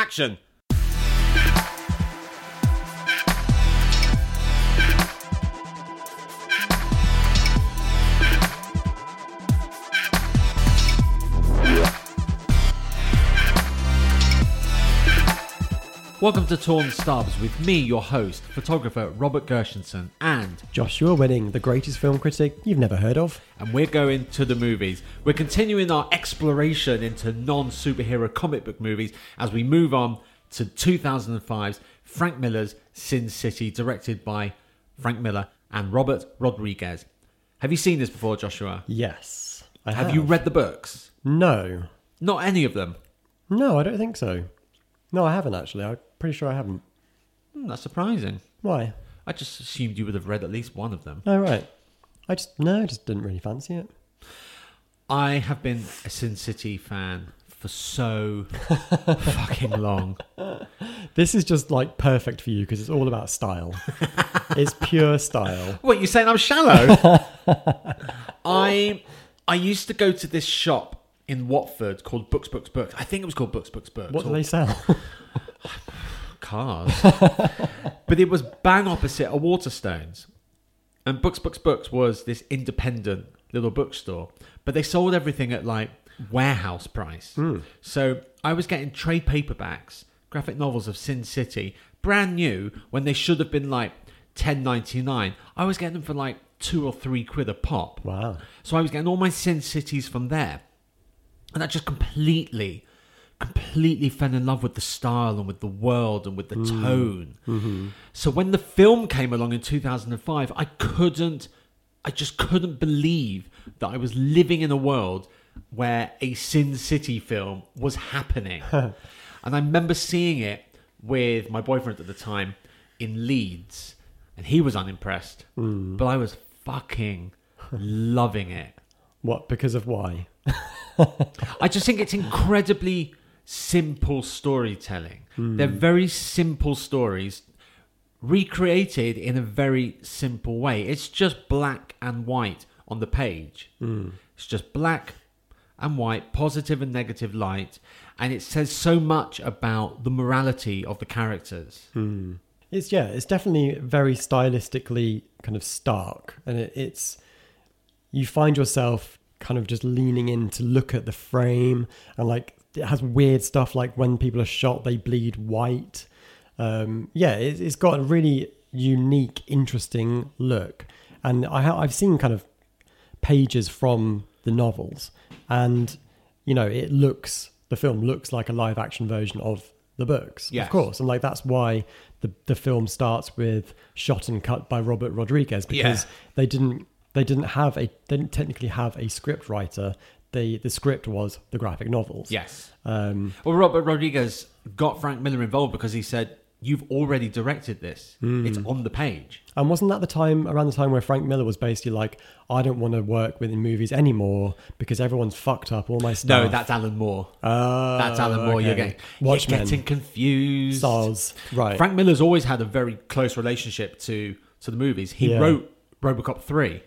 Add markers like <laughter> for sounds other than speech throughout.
action. Welcome to Torn Stubs with me, your host, photographer Robert Gershenson, and Joshua Winning, the greatest film critic you've never heard of. and we're going to the movies. We're continuing our exploration into non superhero comic book movies as we move on to 2005's Frank Miller's Sin City, directed by Frank Miller and Robert Rodriguez. Have you seen this before, Joshua? Yes. I have. Have you read the books? No. Not any of them. No, I don't think so. No, I haven't actually. I'm pretty sure I haven't. Hmm, that's surprising. Why? I just assumed you would have read at least one of them. Oh, right. I just, no, I just didn't really fancy it. I have been a Sin City fan for so <laughs> fucking long. This is just like perfect for you because it's all about style. <laughs> it's pure style. What you saying? I'm shallow. <laughs> I I used to go to this shop in Watford called Books Books Books. I think it was called Books Books Books. What do or they sell? Cars. <laughs> but it was bang opposite a Waterstones, and Books Books Books was this independent little bookstore. But they sold everything at like warehouse price. Hmm. So I was getting trade paperbacks, graphic novels of Sin City, brand new when they should have been like ten ninety nine. I was getting them for like two or three quid a pop. wow. So I was getting all my Sin Cities from there. And that just completely, completely fell in love with the style and with the world and with the mm-hmm. tone. Mm-hmm. So when the film came along in 2005, I couldn't, I just couldn't believe that I was living in a world where a Sin City film was happening. <laughs> and I remember seeing it with my boyfriend at the time in Leeds, and he was unimpressed, mm. but I was fucking <laughs> loving it. What? Because of why? <laughs> I just think it's incredibly simple storytelling. Hmm. They're very simple stories recreated in a very simple way. It's just black and white on the page. Hmm. It's just black and white, positive and negative light, and it says so much about the morality of the characters. Hmm. It's yeah, it's definitely very stylistically kind of stark, and it, it's you find yourself kind of just leaning in to look at the frame, and like it has weird stuff like when people are shot, they bleed white. Um, yeah, it, it's got a really unique, interesting look, and I ha- I've seen kind of pages from the novels, and you know it looks the film looks like a live action version of the books, Yes. of course, and like that's why the the film starts with shot and cut by Robert Rodriguez because Yeah. they didn't they didn't have a they didn't technically have a script writer. The the script was the graphic novels. Yes. Um, Well, Robert Rodriguez got Frank Miller involved because he said, You've already directed this. It's on the page. and wasn't that the time around the time where Frank Miller was basically like, I don't want to work with in movies anymore because everyone's fucked up all my stuff. No, that's Alan Moore. Oh, That's Alan Moore. You're getting, Watchmen. you're getting confused. Stars. Right. Frank Miller's always had a very close relationship to to the movies. He Yeah. wrote RoboCop three.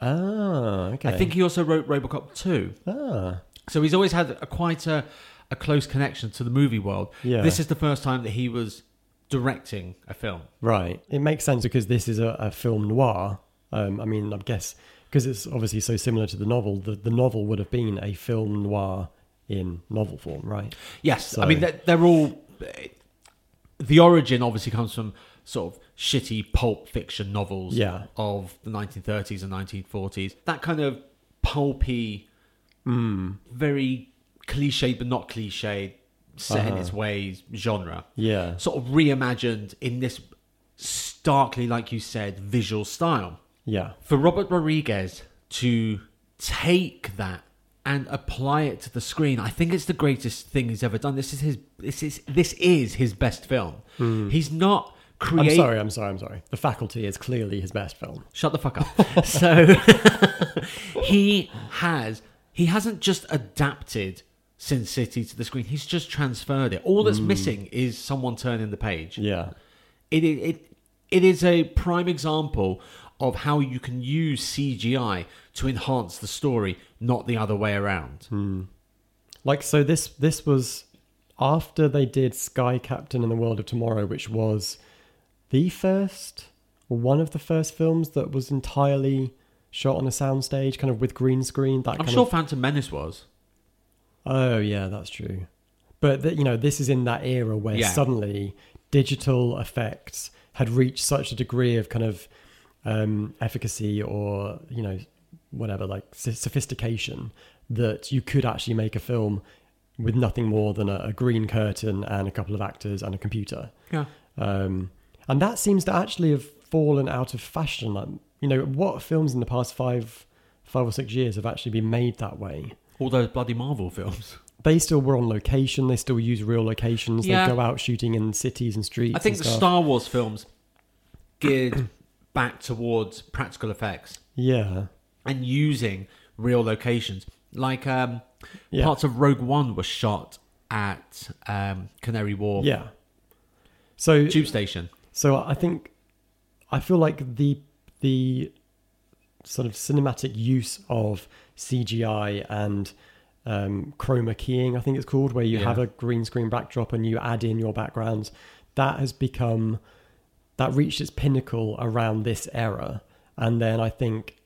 Ah, okay. I think he also wrote RoboCop two. Ah, So he's always had a quite a, a close connection to the movie world. Yeah. This is the first time that he was directing a film. right. It makes sense because this is a, a film noir. Um, I mean, I guess because it's obviously so similar to the novel, the, the novel would have been a film noir in novel form, right? Yes, So- I mean they're, they're all. The origin obviously comes from sort of shitty pulp fiction novels Yeah. of the 1930s and 1940s. That kind of pulpy, Hmm. very cliched but not cliched, set Uh-huh. its ways genre. Yeah. Sort of reimagined in this starkly, like you said, visual style. Yeah. For Robert Rodriguez to take that and apply it to the screen, I think it's the greatest thing he's ever done. This is his. This is this is his best film. He's not I'm sorry, I'm sorry, I'm sorry. The Faculty is clearly his best film. Shut the fuck up. <laughs> so <laughs> he has he hasn't just adapted Sin City to the screen. He's just transferred it. All that's mm. missing is someone turning the page. Yeah. It, it it is a prime example of how you can use CGI to enhance the story, not the other way around. Hmm. Like so this this was after they did Sky Captain and the World of Tomorrow, which was the first or one of the first films that was entirely shot on a soundstage, kind of with green screen. That I'm kind sure of Phantom Menace was. Oh yeah, that's true. But th- you know, this is in that era where Yeah. suddenly digital effects had reached such a degree of kind of um, efficacy or you know whatever like sophistication that you could actually make a film with nothing more than a, a green curtain and a couple of actors and a computer. Yeah. Um, and that seems to actually have fallen out of fashion. Like, you know, what films in the past five, five or six years have actually been made that way? All those bloody Marvel films. <laughs> they still were on location. They still use real locations. Yeah. They go out shooting in cities and streets. I think the stuff. Star Wars films geared <clears throat> back towards practical effects Yeah, and using real locations. Like um, yeah, parts of Rogue One were shot at um, Canary Wharf yeah. So, tube station. So I think I feel like the the sort of cinematic use of CGI and um, chroma keying, I think it's called, where you Yeah. have a green screen backdrop and you add in your backgrounds. That has become that reached its pinnacle around this era, and then I think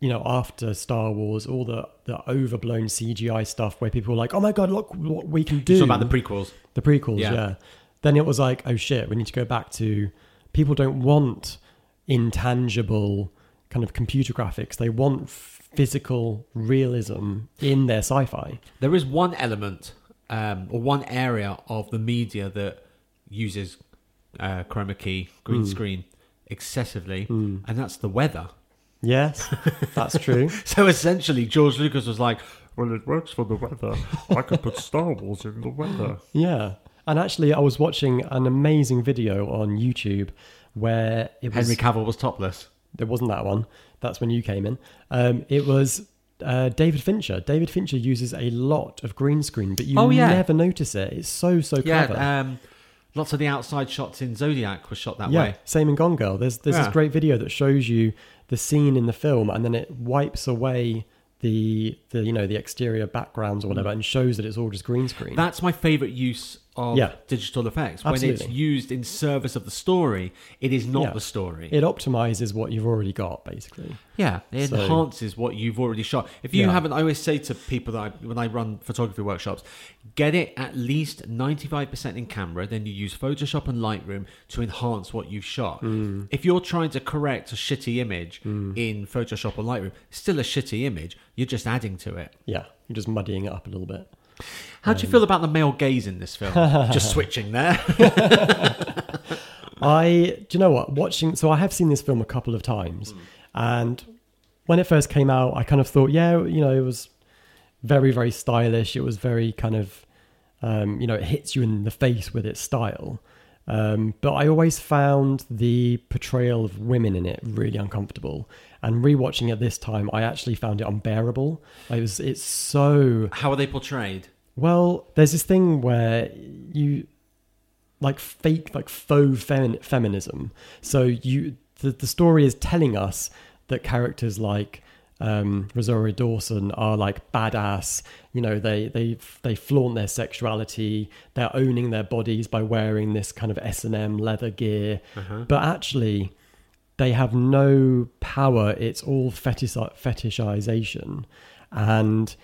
you know after Star Wars, all the the overblown CGI stuff where people were like, "Oh my god, look what we can do!" Talking about the prequels? the prequels, Yeah. yeah. Then it was like, oh shit, we need to go back to people don't want intangible kind of computer graphics. They want physical realism in their sci-fi. There is one element um, or one area of the media that uses uh, chroma key, green screen excessively, and that's the weather. Yes, that's true. <laughs> So essentially, George Lucas was like, "Well, it works for the weather. I could put Star Wars in the weather." <laughs> Yeah. And actually, I was watching an amazing video on YouTube where it was Henry Cavill was topless. there wasn't that one. That's when you came in. Um, it was uh, David Fincher. David Fincher uses a lot of green screen, but you Oh, yeah. never notice it. It's so so Yeah, clever. um, lots of the outside shots in Zodiac were shot that yeah, way. same in Gone Girl. There's there's Yeah. this great video that shows you the scene in the film, and then it wipes away the the you know the exterior backgrounds or whatever, and shows that it's all just green screen. That's my favorite use of Yeah. digital effects. When it's used in service of the story, it is not Yeah. the story. it optimizes what you've already got, basically. Yeah, it So- enhances what you've already shot. If you Yeah. haven't, I always say to people that I, when I run photography workshops, get it at least 95% in camera, then you use Photoshop and Lightroom to enhance what you've shot. Mm. If you're trying to correct a shitty image in Photoshop or Lightroom, still a shitty image, you're just adding to it. Yeah, you're just muddying it up a little bit. How do you feel about the male gaze in this film? just <laughs> switching there. <laughs> I do you know what watching so I have seen this film a couple of times and when it first came out I kind of thought yeah you know it was very very stylish it was very kind of um, you know it hits you in the face with its style um, but I always found the portrayal of women in it really uncomfortable and rewatching it this time I actually found it unbearable it was it's so How are they portrayed? well, there's this thing where you like fake like faux femin- feminism. So you the, the story is telling us that characters like um, Rosario Dawson are like badass. You know, they they they flaunt their sexuality. They're owning their bodies by wearing this kind of S and M leather gear. But actually, they have no power. It's all fetish fetishization, and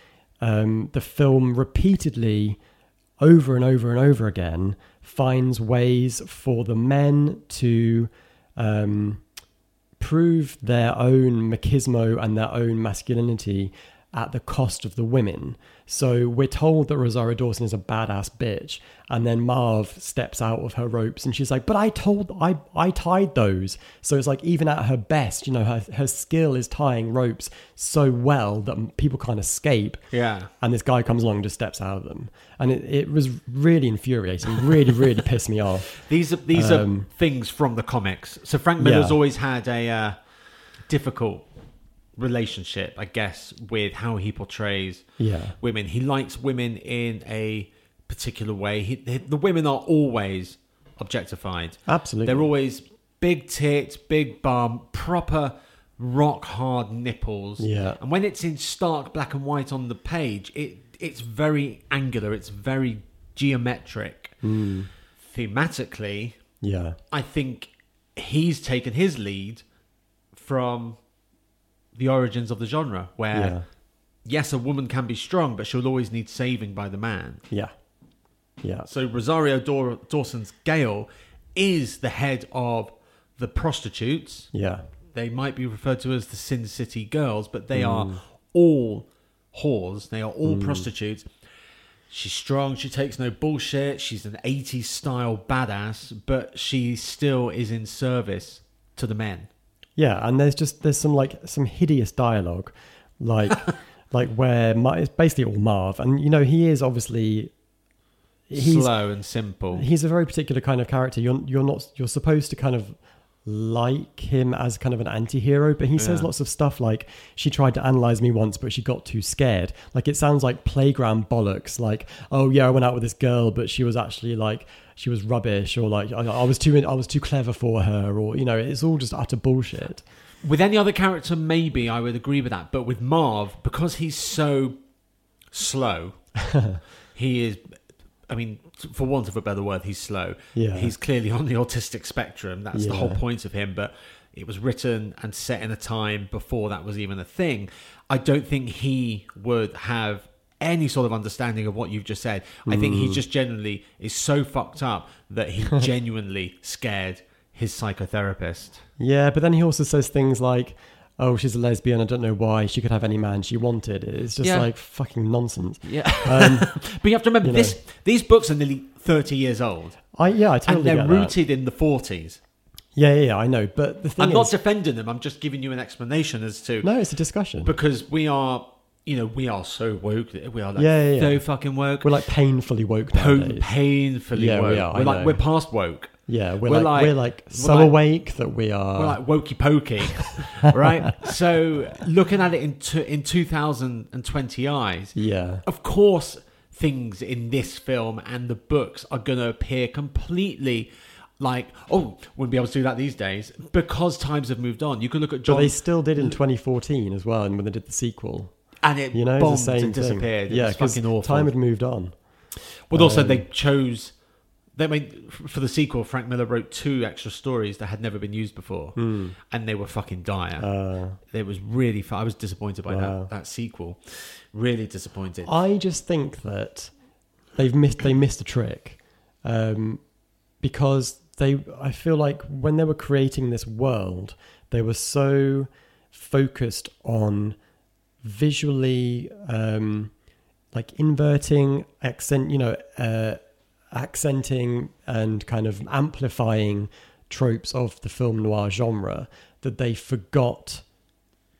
um, the film repeatedly, over and over and over again, finds ways for the men to um, prove their own machismo and their own masculinity at the cost of the women. So we're told that Rosario Dawson is a badass bitch, and then Marv steps out of her ropes and she's like, "But I told I I tied those." So it's like even at her best, you know, her her skill is tying ropes so well that people can't escape. Yeah. And this guy comes along and just steps out of them, and it, it was really infuriating. Really, really <laughs> pissed me off. These are these Um, are things from the comics. So Frank Miller's Yeah. always had a uh, difficult relationship, I guess, with how he portrays Yeah. women. He likes women in a particular way. He, the women are always objectified. Absolutely. They're always big tits, big bum, proper rock hard nipples. Yeah. And when it's in stark black and white on the page, it it's very angular. It's very geometric. Mm. Thematically, Yeah. I think he's taken his lead from the origins of the genre, where Yeah. yes, a woman can be strong, but she'll always need saving by the man. Yeah. Yeah. So Rosario Daw- Dawson's Gale is the head of the prostitutes. Yeah. They might be referred to as the Sin City Girls, but they Mm. are all whores. They are all prostitutes. She's strong. She takes no bullshit. She's an 80s style badass, but she still is in service to the men. Yeah, and there's just there's some like some hideous dialogue, like <laughs> like where Ma- it's basically all Marv, and you know he is obviously he's Slow and simple. he's a very particular kind of character. You're you're not you're supposed to kind of like him as kind of an anti-hero but he says lots of stuff like she tried to analyze me once but she got too scared like it sounds like playground bollocks like oh yeah i went out with this girl but she was actually like she was rubbish or like i, I was too i was too clever for her or you know it's all just utter bullshit With any other character, maybe I would agree with that. But with Marv, because he's so slow, <laughs> he is. I mean, for want of a better word, he's slow. Yeah. He's clearly on the autistic spectrum. That's the whole point of him. But it was written and set in a time before that was even a thing. I don't think he would have any sort of understanding of what you've just said. I think Mm. he just genuinely is so fucked up that he <laughs> genuinely scared his psychotherapist. Yeah, but then he also says things like, "Oh, she's a lesbian. I don't know why. She could have any man she wanted." It's just Yeah. like fucking nonsense. Yeah. Um, <laughs> But you have to remember You know. these books are nearly thirty years old, I yeah, I totally and they're rooted in the forties. Yeah, yeah, yeah, I know. But the thing I'm is, not defending them. I'm just giving you an explanation as to no, it's a discussion. because we are, you know, we are so woke. We are like Yeah, yeah, yeah. so fucking woke. we're like painfully woke nowadays. painfully Yeah, we woke. are, I We're like know. we're past woke. Yeah, we're, we're like, like- we're like so like- awake that we are. We're like wokey pokey, <laughs> right? So looking at it in t- in 2020 eyes, yeah, of course things in this film and the books are going to appear completely like oh wouldn't be able to do that these days because times have moved on you could look at but john they still did in 2014 as well, and when they did the sequel, and it you know, bombed the same and disappeared Thing. Yeah, was 'cause fucking awful time had moved on. but also um, they chose they made for the sequel frank miller wrote two extra stories that had never been used before. Hmm. and they were fucking dire. Uh, it was really i was disappointed by Wow. that that sequel. Really disappointed. I just think that they've missed they missed a trick um, because they I feel like when they were creating this world they were so focused on visually um, like inverting accent you know uh, accenting and kind of amplifying tropes of the film noir genre that they forgot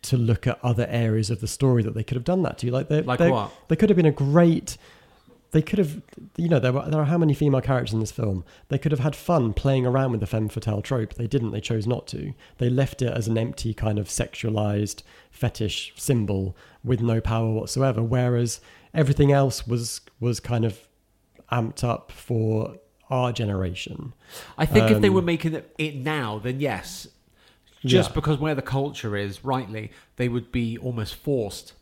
to look at other areas of the story that they could have done that to. Like, they, like they, what they could have been a great. They could have, you know, there were there are how many female characters in this film? They could have had fun playing around with the femme fatale trope. They didn't. They chose not to. They left it as an empty kind of sexualized fetish symbol with no power whatsoever. Whereas everything else was was kind of amped up for our generation. I think if they Um, were making it, now, then yes. Just Yeah. because where the culture is, rightly, they would be almost forced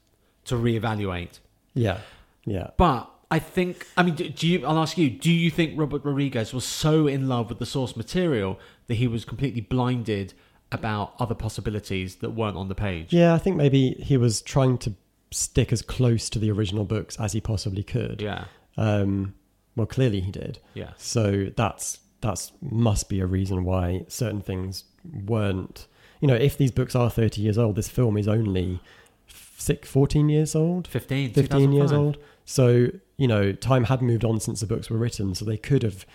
to reevaluate. Yeah, yeah. But I think, I mean, do, do you? I'll ask you: Do you think Robert Rodriguez was so in love with the source material that he was completely blinded about other possibilities that weren't on the page? Yeah, I think maybe he was trying to stick as close to the original books as he possibly could. yeah, Um, well, clearly he did. yeah. So that's that's must be a reason why certain things weren't. You know, if these books are 30 years old, this film is only six, 14 years old, 15, 15 years old. So, you know, time had moved on since the books were written. So they could have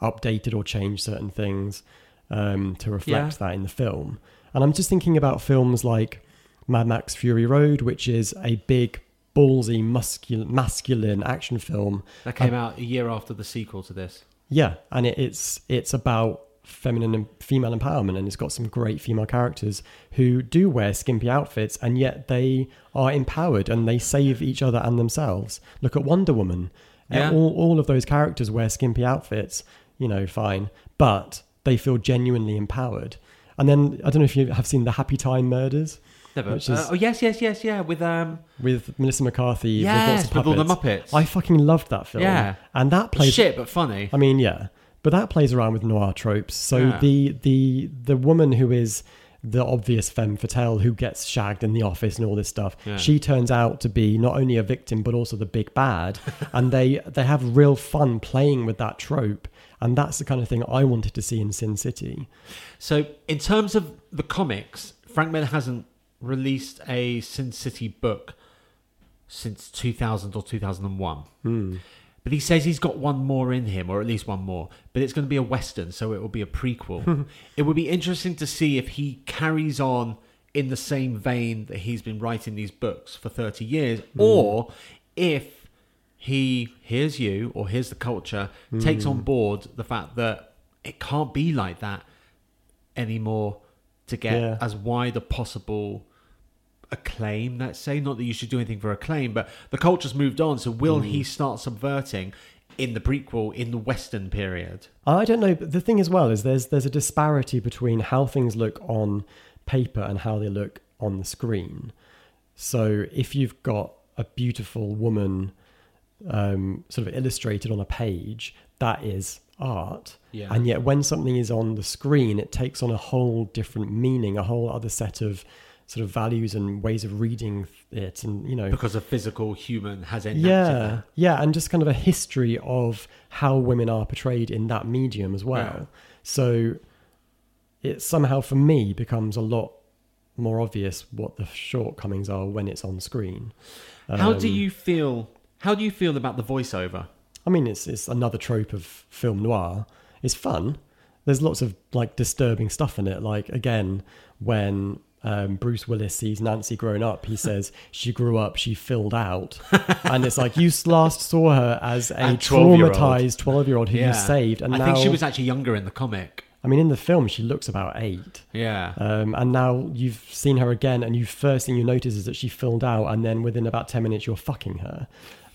updated or changed certain things um, to reflect that in the film. And I'm just thinking about films like Mad Max Fury Road, which is a big, ballsy, muscular, masculine action film That came out a year after the sequel to this. yeah, and it, it's it's about feminine and female empowerment, and it's got some great female characters who do wear skimpy outfits, and yet they are empowered and they save each other and themselves. Look at Wonder Woman. Uh, Yeah. All all of those characters wear skimpy outfits. You know, fine, but they feel genuinely empowered. And then I don't know if you have seen the Happy Time Murders. Never. Which is- Uh, oh yes, yes, yes, yeah. With um, with Melissa McCarthy. yes, with, with all the. Muppets. I fucking loved that film. Yeah. and that plays. Shit, but funny. I mean, yeah, but that plays around with noir tropes. So Yeah. the the the woman who is the obvious femme fatale who gets shagged in the office and all this stuff, Yeah. she turns out to be not only a victim but also the big bad, <laughs> and they they have real fun playing with that trope, and that's the kind of thing I wanted to see in Sin City. So, in terms of the comics, Frank Miller hasn't released a Sin City book since 2000 or 2001. Hmm. But he says he's got one more in him, or at least one more. But it's going to be a western, so it will be a prequel. <laughs> it would be interesting to see if he carries on in the same vein that he's been writing these books for 30 years, hmm. or if he hears you or hears the culture, hmm. takes on board the fact that it can't be like that anymore to get Yeah. as wide a possible acclaim let's say not that you should do anything for acclaim but the culture's moved on so will he start subverting in the prequel in the western period I don't know. But the thing as well is there's there's a disparity between how things look on paper and how they look on the screen. So if you've got a beautiful woman um, sort of illustrated on a page, that is art. Yeah. And yet when something is on the screen, it takes on a whole different meaning, a whole other set of sort of values and ways of reading it, and you know. Because a physical human has enacted yeah that. yeah and just kind of a history of how women are portrayed in that medium as well. Yeah. so it somehow for me becomes a lot more obvious what the shortcomings are when it's on screen. How do Um, you feel how do you feel about the voiceover? I mean it's it's another trope of film noir. It's fun. There's lots of like disturbing stuff in it. Like again when um, Bruce Willis sees Nancy grown up. He says she grew up, she filled out, <laughs> and it's like you last saw her as a A 12-year-old. traumatized twelve-year-old who you saved, and i now think she was actually younger in the comic I mean, in the film, she looks about eight, yeah um, and now you've seen her again, and you first thing you notice is that she filled out, and then within about ten minutes, you're fucking her.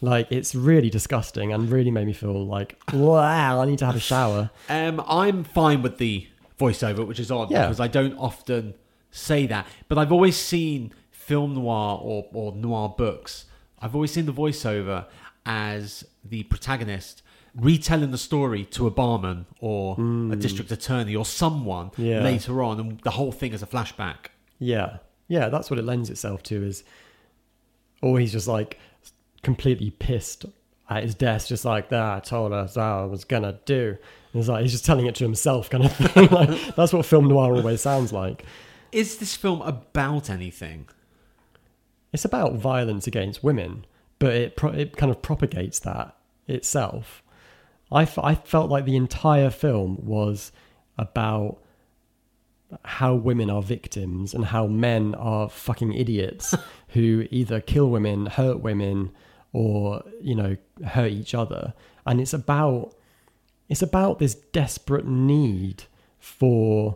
Like it's really disgusting, and really made me feel like wow, I need to have a shower. Um, I'm fine with the voiceover, which is odd Yeah. because I don't often say that. But I've always seen film noir or, or noir books. I've always seen the voiceover as the protagonist retelling the story to a barman or a district attorney or someone Hmm. Yeah. later on, and the whole thing is a flashback. Yeah, yeah, that's what it lends itself to. Is or he's just like completely pissed at his desk, just like that. I told her that I was gonna do. And it's like he's just telling it to himself, kind of thing. <laughs> like that's what film noir always sounds like. Is this film about anything? It's about violence against women, but it pro- it kind of propagates that itself. I, f- I felt like the entire film was about how women are victims and how men are fucking idiots <laughs> who either kill women, hurt women, or you know hurt each other. And it's about it's about this desperate need for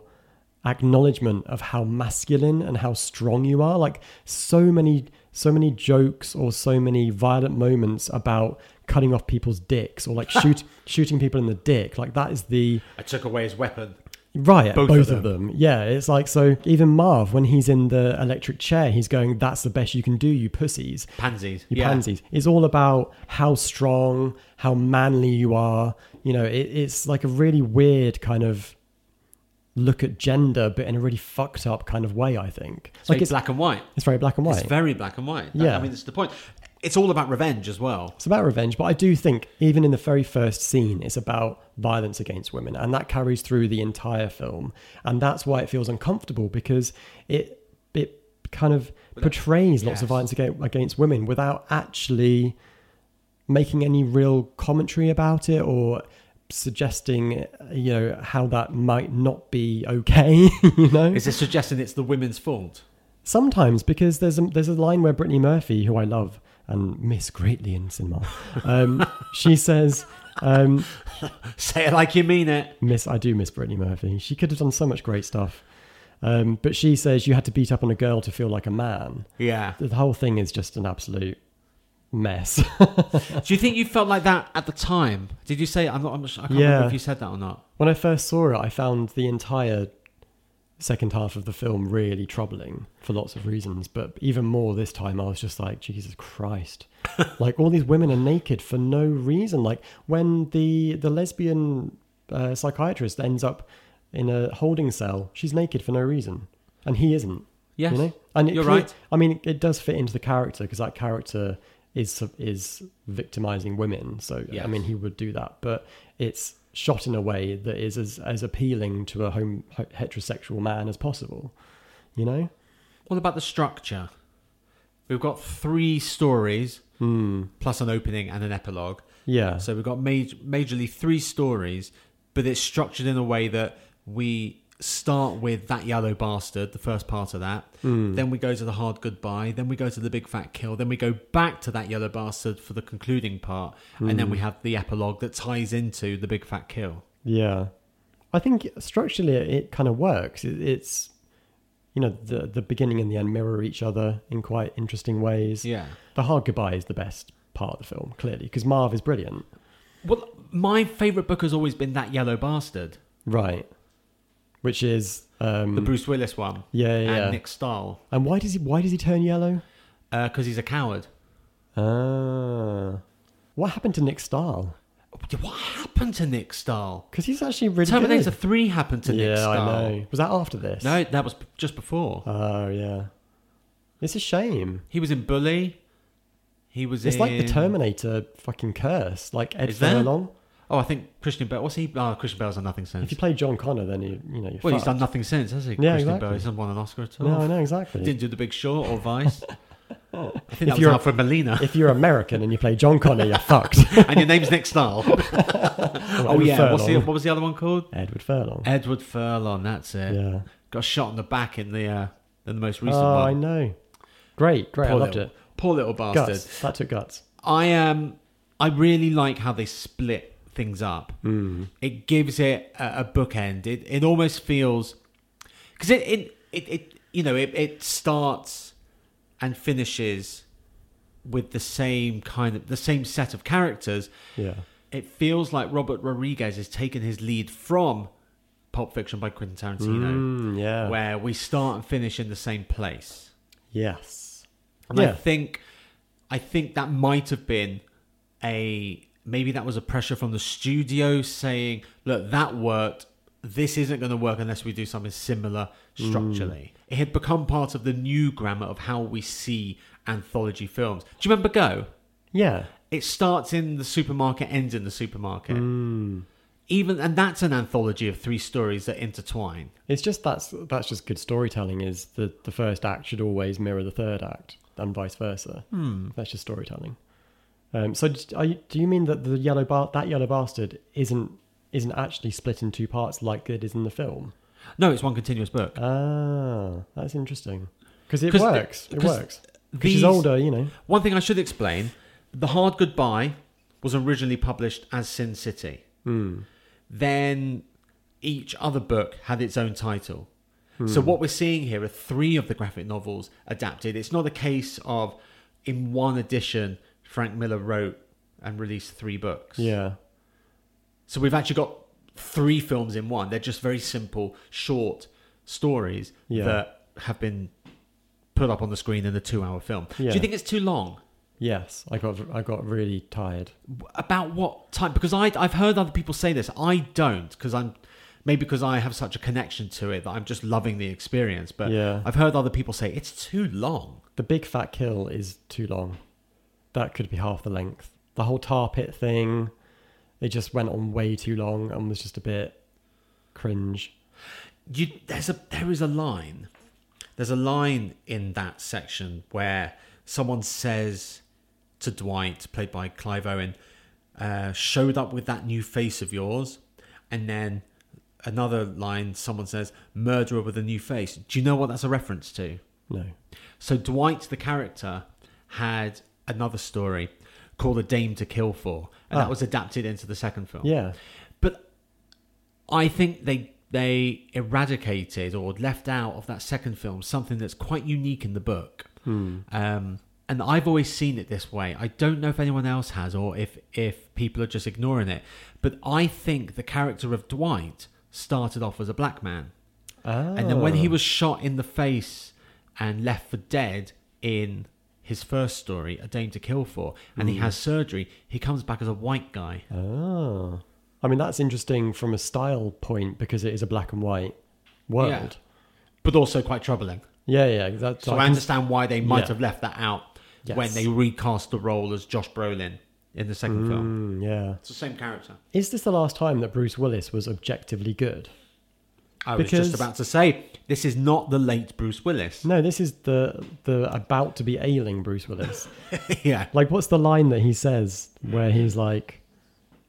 acknowledgement of how masculine and how strong you are like so many so many jokes or so many violent moments about cutting off people's dicks or like <laughs> shoot shooting people in the dick like that is the I took away his weapon. right Both both, of of, them. yeah it's like so even marv when he's in the electric chair he's going that's the best you can do you pussies Pansies. you yeah. pansies it's all about how strong how manly you are you know it, it's like a really weird kind of look at gender but in a really fucked up kind of way i think So like it's it's, black and white. it's very black and white It's very black and white. That- Yeah. I mean, that's the point. It's all about revenge as well. It's about revenge, but I do think even in the very first scene, it's about violence against women, and that carries through the entire film, and that's why it feels uncomfortable because it it kind of portrays lots yes. of violence against, against women without actually making any real commentary about it or suggesting you know how that might not be okay <laughs> you know Is it suggesting it's the women's fault? Sometimes because there's a, there's a line where Brittany Murphy, who I love and miss greatly in cinema, um, <laughs> she says, um, Say it like you mean it. "Miss, I do miss Brittany Murphy. She could have done so much great stuff." Um, but she says you had to beat up on a girl to feel like a man. Yeah. The whole thing is just an absolute mess. <laughs> Do you think you felt like that at the time? Did you say I'm not? I'm not I can't remember Yeah. if you said that or not. when I first saw it, I found the entire second half of the film really troubling for lots of reasons. But even more this time, I was just like, Jesus Christ! <laughs> like all these women are naked for no reason. Like when the the lesbian uh, psychiatrist ends up in a holding cell, she's naked for no reason, and he isn't. Yes, You know, and it you're right. I mean, it does fit into the character because that character is is victimizing women. So Yes. I mean, he would do that, but it's shot in a way that is as as appealing to a home heterosexual man as possible. You know? What about the structure? We've got three stories Hmm. plus an opening and an epilogue. Yeah. So we've got major, majorly three stories, but it's structured in a way that we start with that yellow bastard, the first part of that. Hmm. Then we go to the hard goodbye. Then we go to the big fat kill. Then we go back to that yellow bastard for the concluding part, and then we have the epilogue that ties into the big fat kill. Yeah, I think structurally it, it kind of works. It's you know the the beginning and the end mirror each other in quite interesting ways. Yeah. The hard goodbye is the best part of the film, clearly, because Marv is brilliant. Well, my favourite book has always been that yellow bastard, Right. Which is um, the Bruce Willis one, yeah yeah. yeah. and Nick Stahl, And why does he why does he turn yellow? because he's a coward. Ah, what happened to Nick Stahl? What happened to Nick Stahl? Because he's actually really Terminator good. 3 happened to yeah, Nick Stahl. I know. Was that after this? No, that was just before. Oh yeah. It's a shame. He was in Bully. He was in It's in... like the Terminator fucking curse, like Ed? Furlong. Oh, I think Christian Bale. What's he? Oh, Christian Bale's done nothing since. If you play John Connor, then you you know you're fucked. Well, he's done nothing since, has he? Yeah, Christian exactly. Bale. He's not won an Oscar at all. No, I know exactly. Didn't do The Big Short or Vice. <laughs> I think If that was you're- Alfred Molina. if you're American and you play John Connor, you're fucked. <laughs> and your name's Nick Stahl. <laughs> oh Edward yeah. What's the, what was the other one called? Edward Furlong. Edward Furlong. That's it. yeah. Got shot in the back in the uh, in the most recent one. Oh, I know. Great, great. Poor I loved little, it. Poor little bastard. Guts. That took guts. I um I really like how they split things up. Hmm. It gives it a, a bookend. It it almost feels because it, it it it you know it it starts and finishes with the same kind of the same set of characters. Yeah. It feels like Robert Rodriguez has taken his lead from Pulp Fiction by Quentin Tarantino, Mm, yeah. where we start and finish in the same place. yes. And I think I think that might have been a maybe that was a pressure from the studio saying, look, that worked. This isn't going to work unless we do something similar structurally. It had become part of the new grammar of how we see anthology films. Do you remember Go? Yeah. It starts in the supermarket, ends in the supermarket. Mm. Even and that's an anthology of three stories that intertwine. It's just that's that's just good storytelling. Is the the first act should always mirror the third act, and vice versa. Hmm. That's just storytelling. Um, so, you, do you mean that the yellow bar, that yellow bastard, isn't isn't actually split in two parts like it is in the film? No, it's one continuous book. Ah, that's interesting because it 'Cause the- works. it works. she's older, you know. One thing I should explain: The Hard Goodbye was originally published as Sin City. Hmm. Then each other book had its own title. So what we're seeing here are three of the graphic novels adapted. It's not a case of in one edition Frank Miller wrote and released three books. Yeah. So we've actually got three films in one. They're just very simple, short stories Yeah. that have been put up on the screen in a two-hour film. Yeah. Do you think it's too long? Yes, I got I got really tired. About what time? Because I I've heard other people say this. I don't because I'm maybe because I have such a connection to it that I'm just loving the experience. But Yeah. I've heard other people say it's too long. The big fat kill is too long. That could be half the length. The whole tar pit thing, it just went on way too long and was just a bit cringe. you there's a there is a line there's a line in that section where someone says to Dwight played by Clive Owen uh, showed up with that new face of yours and then another line someone says murderer with a new face do you know what that's a reference to No. so Dwight the character had another story called a dame to kill for and Ah. that was adapted into the second film Yeah. but I think they they eradicated or left out of that second film something that's quite unique in the book. Hmm. Um, and I've always seen it this way. I don't know if anyone else has or if if people are just ignoring it. But I think the character of Dwight started off as a black man. And then when he Ah. was shot in the face and left for dead in his first story, A Dame to Kill For, and he has surgery, he comes back as a white guy. Oh. I mean, that's interesting from a style point because it is a black and white world. But also quite troubling. Yeah, yeah. That's, So I, can- understand why they might Yeah. have left that out when they recast the role as Josh Brolin in the second film. Mm, yeah. It's the same character. Is this the last time that Bruce Willis was objectively good? I was just about to say, this is not the late Bruce Willis. No, this is the the about to be ailing Bruce Willis. <laughs> yeah. like, what's the line that he says where he's like,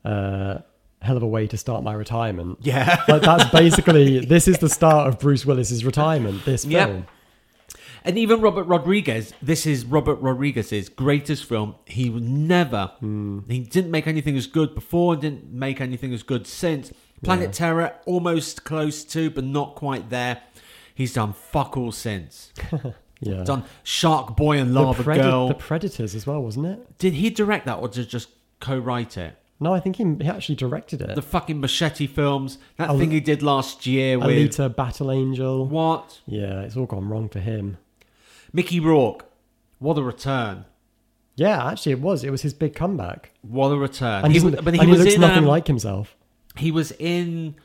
uh, "Hell of a way to start my retirement." Yeah. <laughs> Like that's basically this is the start of Bruce Willis's retirement. This Yep. film. And even Robert Rodriguez, this is Robert Rodriguez's greatest film. He never, he didn't make anything as good before, didn't make anything as good since. Planet Yeah. Terror, almost close to, but not quite there. He's done fuck all since. <laughs> Yeah. Done Shark Boy and the, Lava Predi- Girl. the Predators as well, wasn't it? Did he direct that or did just co-write it? No, I think he, he actually directed it. The fucking Machete films, that Al- thing he did last year with Alita Battle Angel. what? Yeah, it's all gone wrong for him. Mickey Rourke. What a return! Yeah, actually, it was. It was his big comeback. What a return! And, he, was, but and he he looks in nothing um, like himself. He was in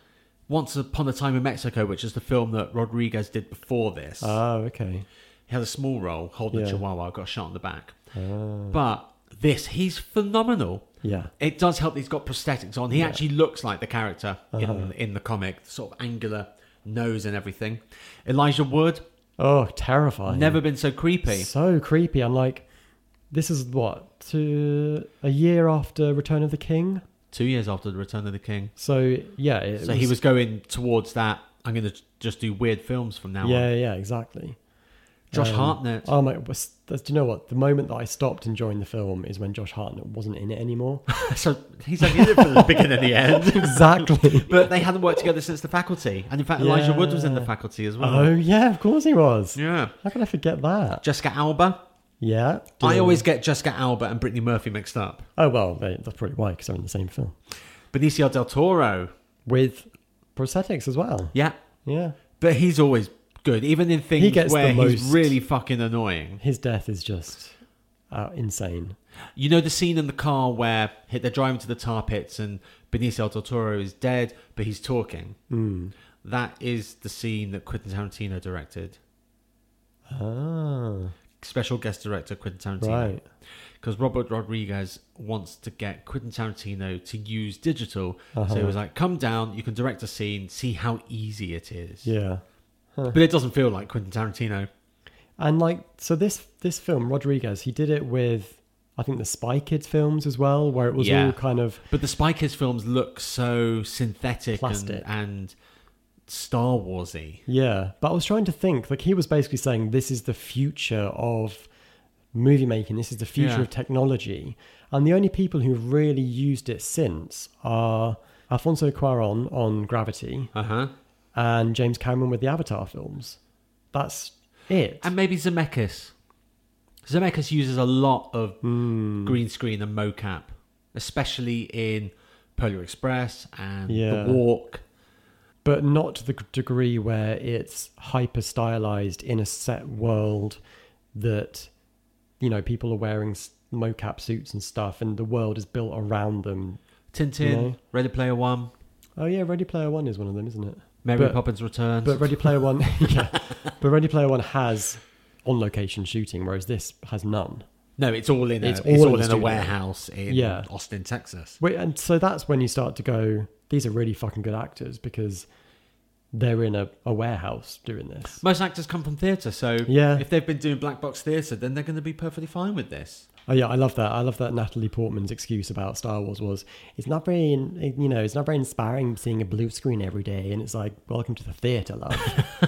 Once Upon a Time in Mexico, which is the film that Rodriguez did before this. Oh, okay. he had a small role, holding a chihuahua, got shot in the back. Ah. But this, he's phenomenal. Yeah. It does help that he's got prosthetics on. He actually looks like the character Uh-huh. in, in the comic, sort of angular nose and everything. Elijah Wood, Oh, terrifying. never been so creepy. So creepy. I'm like, this is what to a year after Return of the King. Two years after the Return of the King. So yeah, it So he was going towards that. I'm going to just do weird films from now Yeah, on. yeah, exactly. Josh Um, Hartnett. Oh my! was- Do you know what? The moment that I stopped enjoying the film is when Josh Hartnett wasn't in it anymore. <laughs> so he's only in it from the beginning and the end. <laughs> exactly. But they hadn't worked together since the faculty. And in fact, Elijah Wood was in the faculty as well. Oh yeah, of course he was. Yeah. How can I forget that? Jessica Alba. Yeah. I always get Jessica Alba and Brittany Murphy mixed up. Oh well, they, that's probably why because they're in the same film Benicio del Toro. with prosthetics as well. Yeah. Yeah. But he's always good, even in things He gets where the he's most- really fucking annoying. His death is just uh, insane. You know the scene in the car where they're driving to the tar pits and Benicio del Toro is dead, but he's talking. Mm. That is the scene that Quentin Tarantino directed. Ah, Special guest director Quentin Tarantino. right. because Robert Rodriguez wants to get Quentin Tarantino to use digital. So he Uh-huh. was like, "Come down, you can direct a scene, see how easy it is." Yeah. But it doesn't feel like Quentin Tarantino. And like, so this this film, Rodriguez, he did it with, I think the Spy Kids films as well, where it was Yeah. all kind of But the Spy Kids films look so synthetic and, Plastic. and Star Warsy. yeah. But I was trying to think, like, he was basically saying this is the future of movie making. This is the future Yeah. of technology, and the only people who've really used it since are Alfonso Cuarón on Gravity Uh huh. and James Cameron with the Avatar films. That's it. And maybe Zemeckis. Zemeckis uses a lot of Hmm. green screen and mocap, especially in Polar Express and Yeah. The Walk. But not to the degree where it's hyper stylized in a set world that you know people are wearing mocap suits and stuff and the world is built around them. Tintin, You know? Ready Player One, oh yeah ready player one is one of them isn't it? Mary But- Poppins Returns. but ready player one <laughs> yeah. <laughs> But ready player one has on location shooting whereas this has none no, it's all in a, It's it's all all, in in a warehouse in Yeah. Austin, Texas. Wait, and so that's when you start to go these are really fucking good actors because they're in a, a warehouse doing this Most actors come from theatre, so Yeah. if they've been doing black box theatre, then they're going to be perfectly fine with this. Oh yeah, I love that. I love that Natalie Portman's excuse about Star Wars was it's not very, you know, it's not very inspiring seeing a blue screen every day, and it's like, welcome to the theatre, love.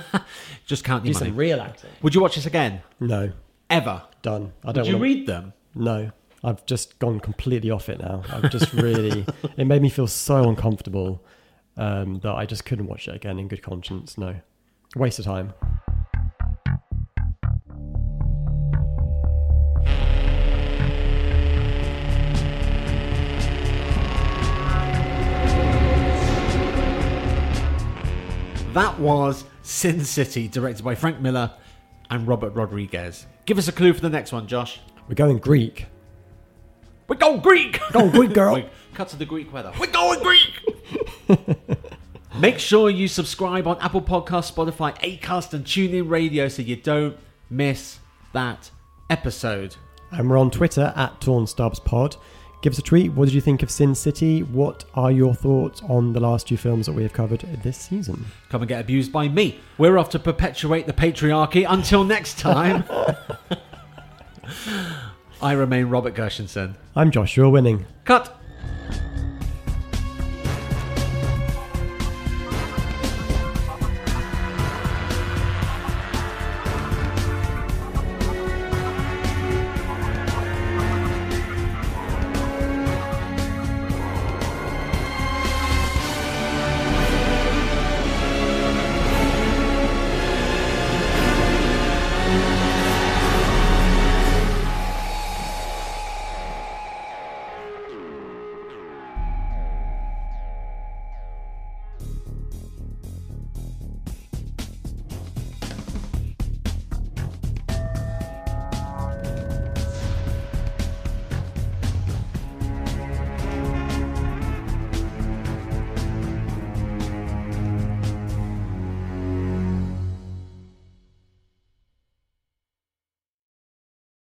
<laughs> Just count Do your money. some real acting. Would you watch this again? No, Ever? done. I don't. you wanna, read them? No, I've just gone completely off it now. I've just really. it made me feel so uncomfortable um, that I just couldn't watch it again in good conscience. No, waste of time. That was Sin City, directed by Frank Miller and Robert Rodriguez. Give us a clue for the next one, Josh. We're going Greek. We're going Greek! Go Greek girl. <laughs> Wait, cut to the Greek weather. We're going Greek! <laughs> Make sure you subscribe on Apple Podcasts, Spotify, Acast, and TuneIn Radio so you don't miss that episode. And we're on Twitter at TornStubsPod. Give us a tweet. What did you think of Sin City? What are your thoughts on the last two films that we have covered this season? Come and get abused by me. We're off to perpetuate the patriarchy. Until next time, <laughs> I remain Robert Gershenson. I'm Joshua Winning. Cut.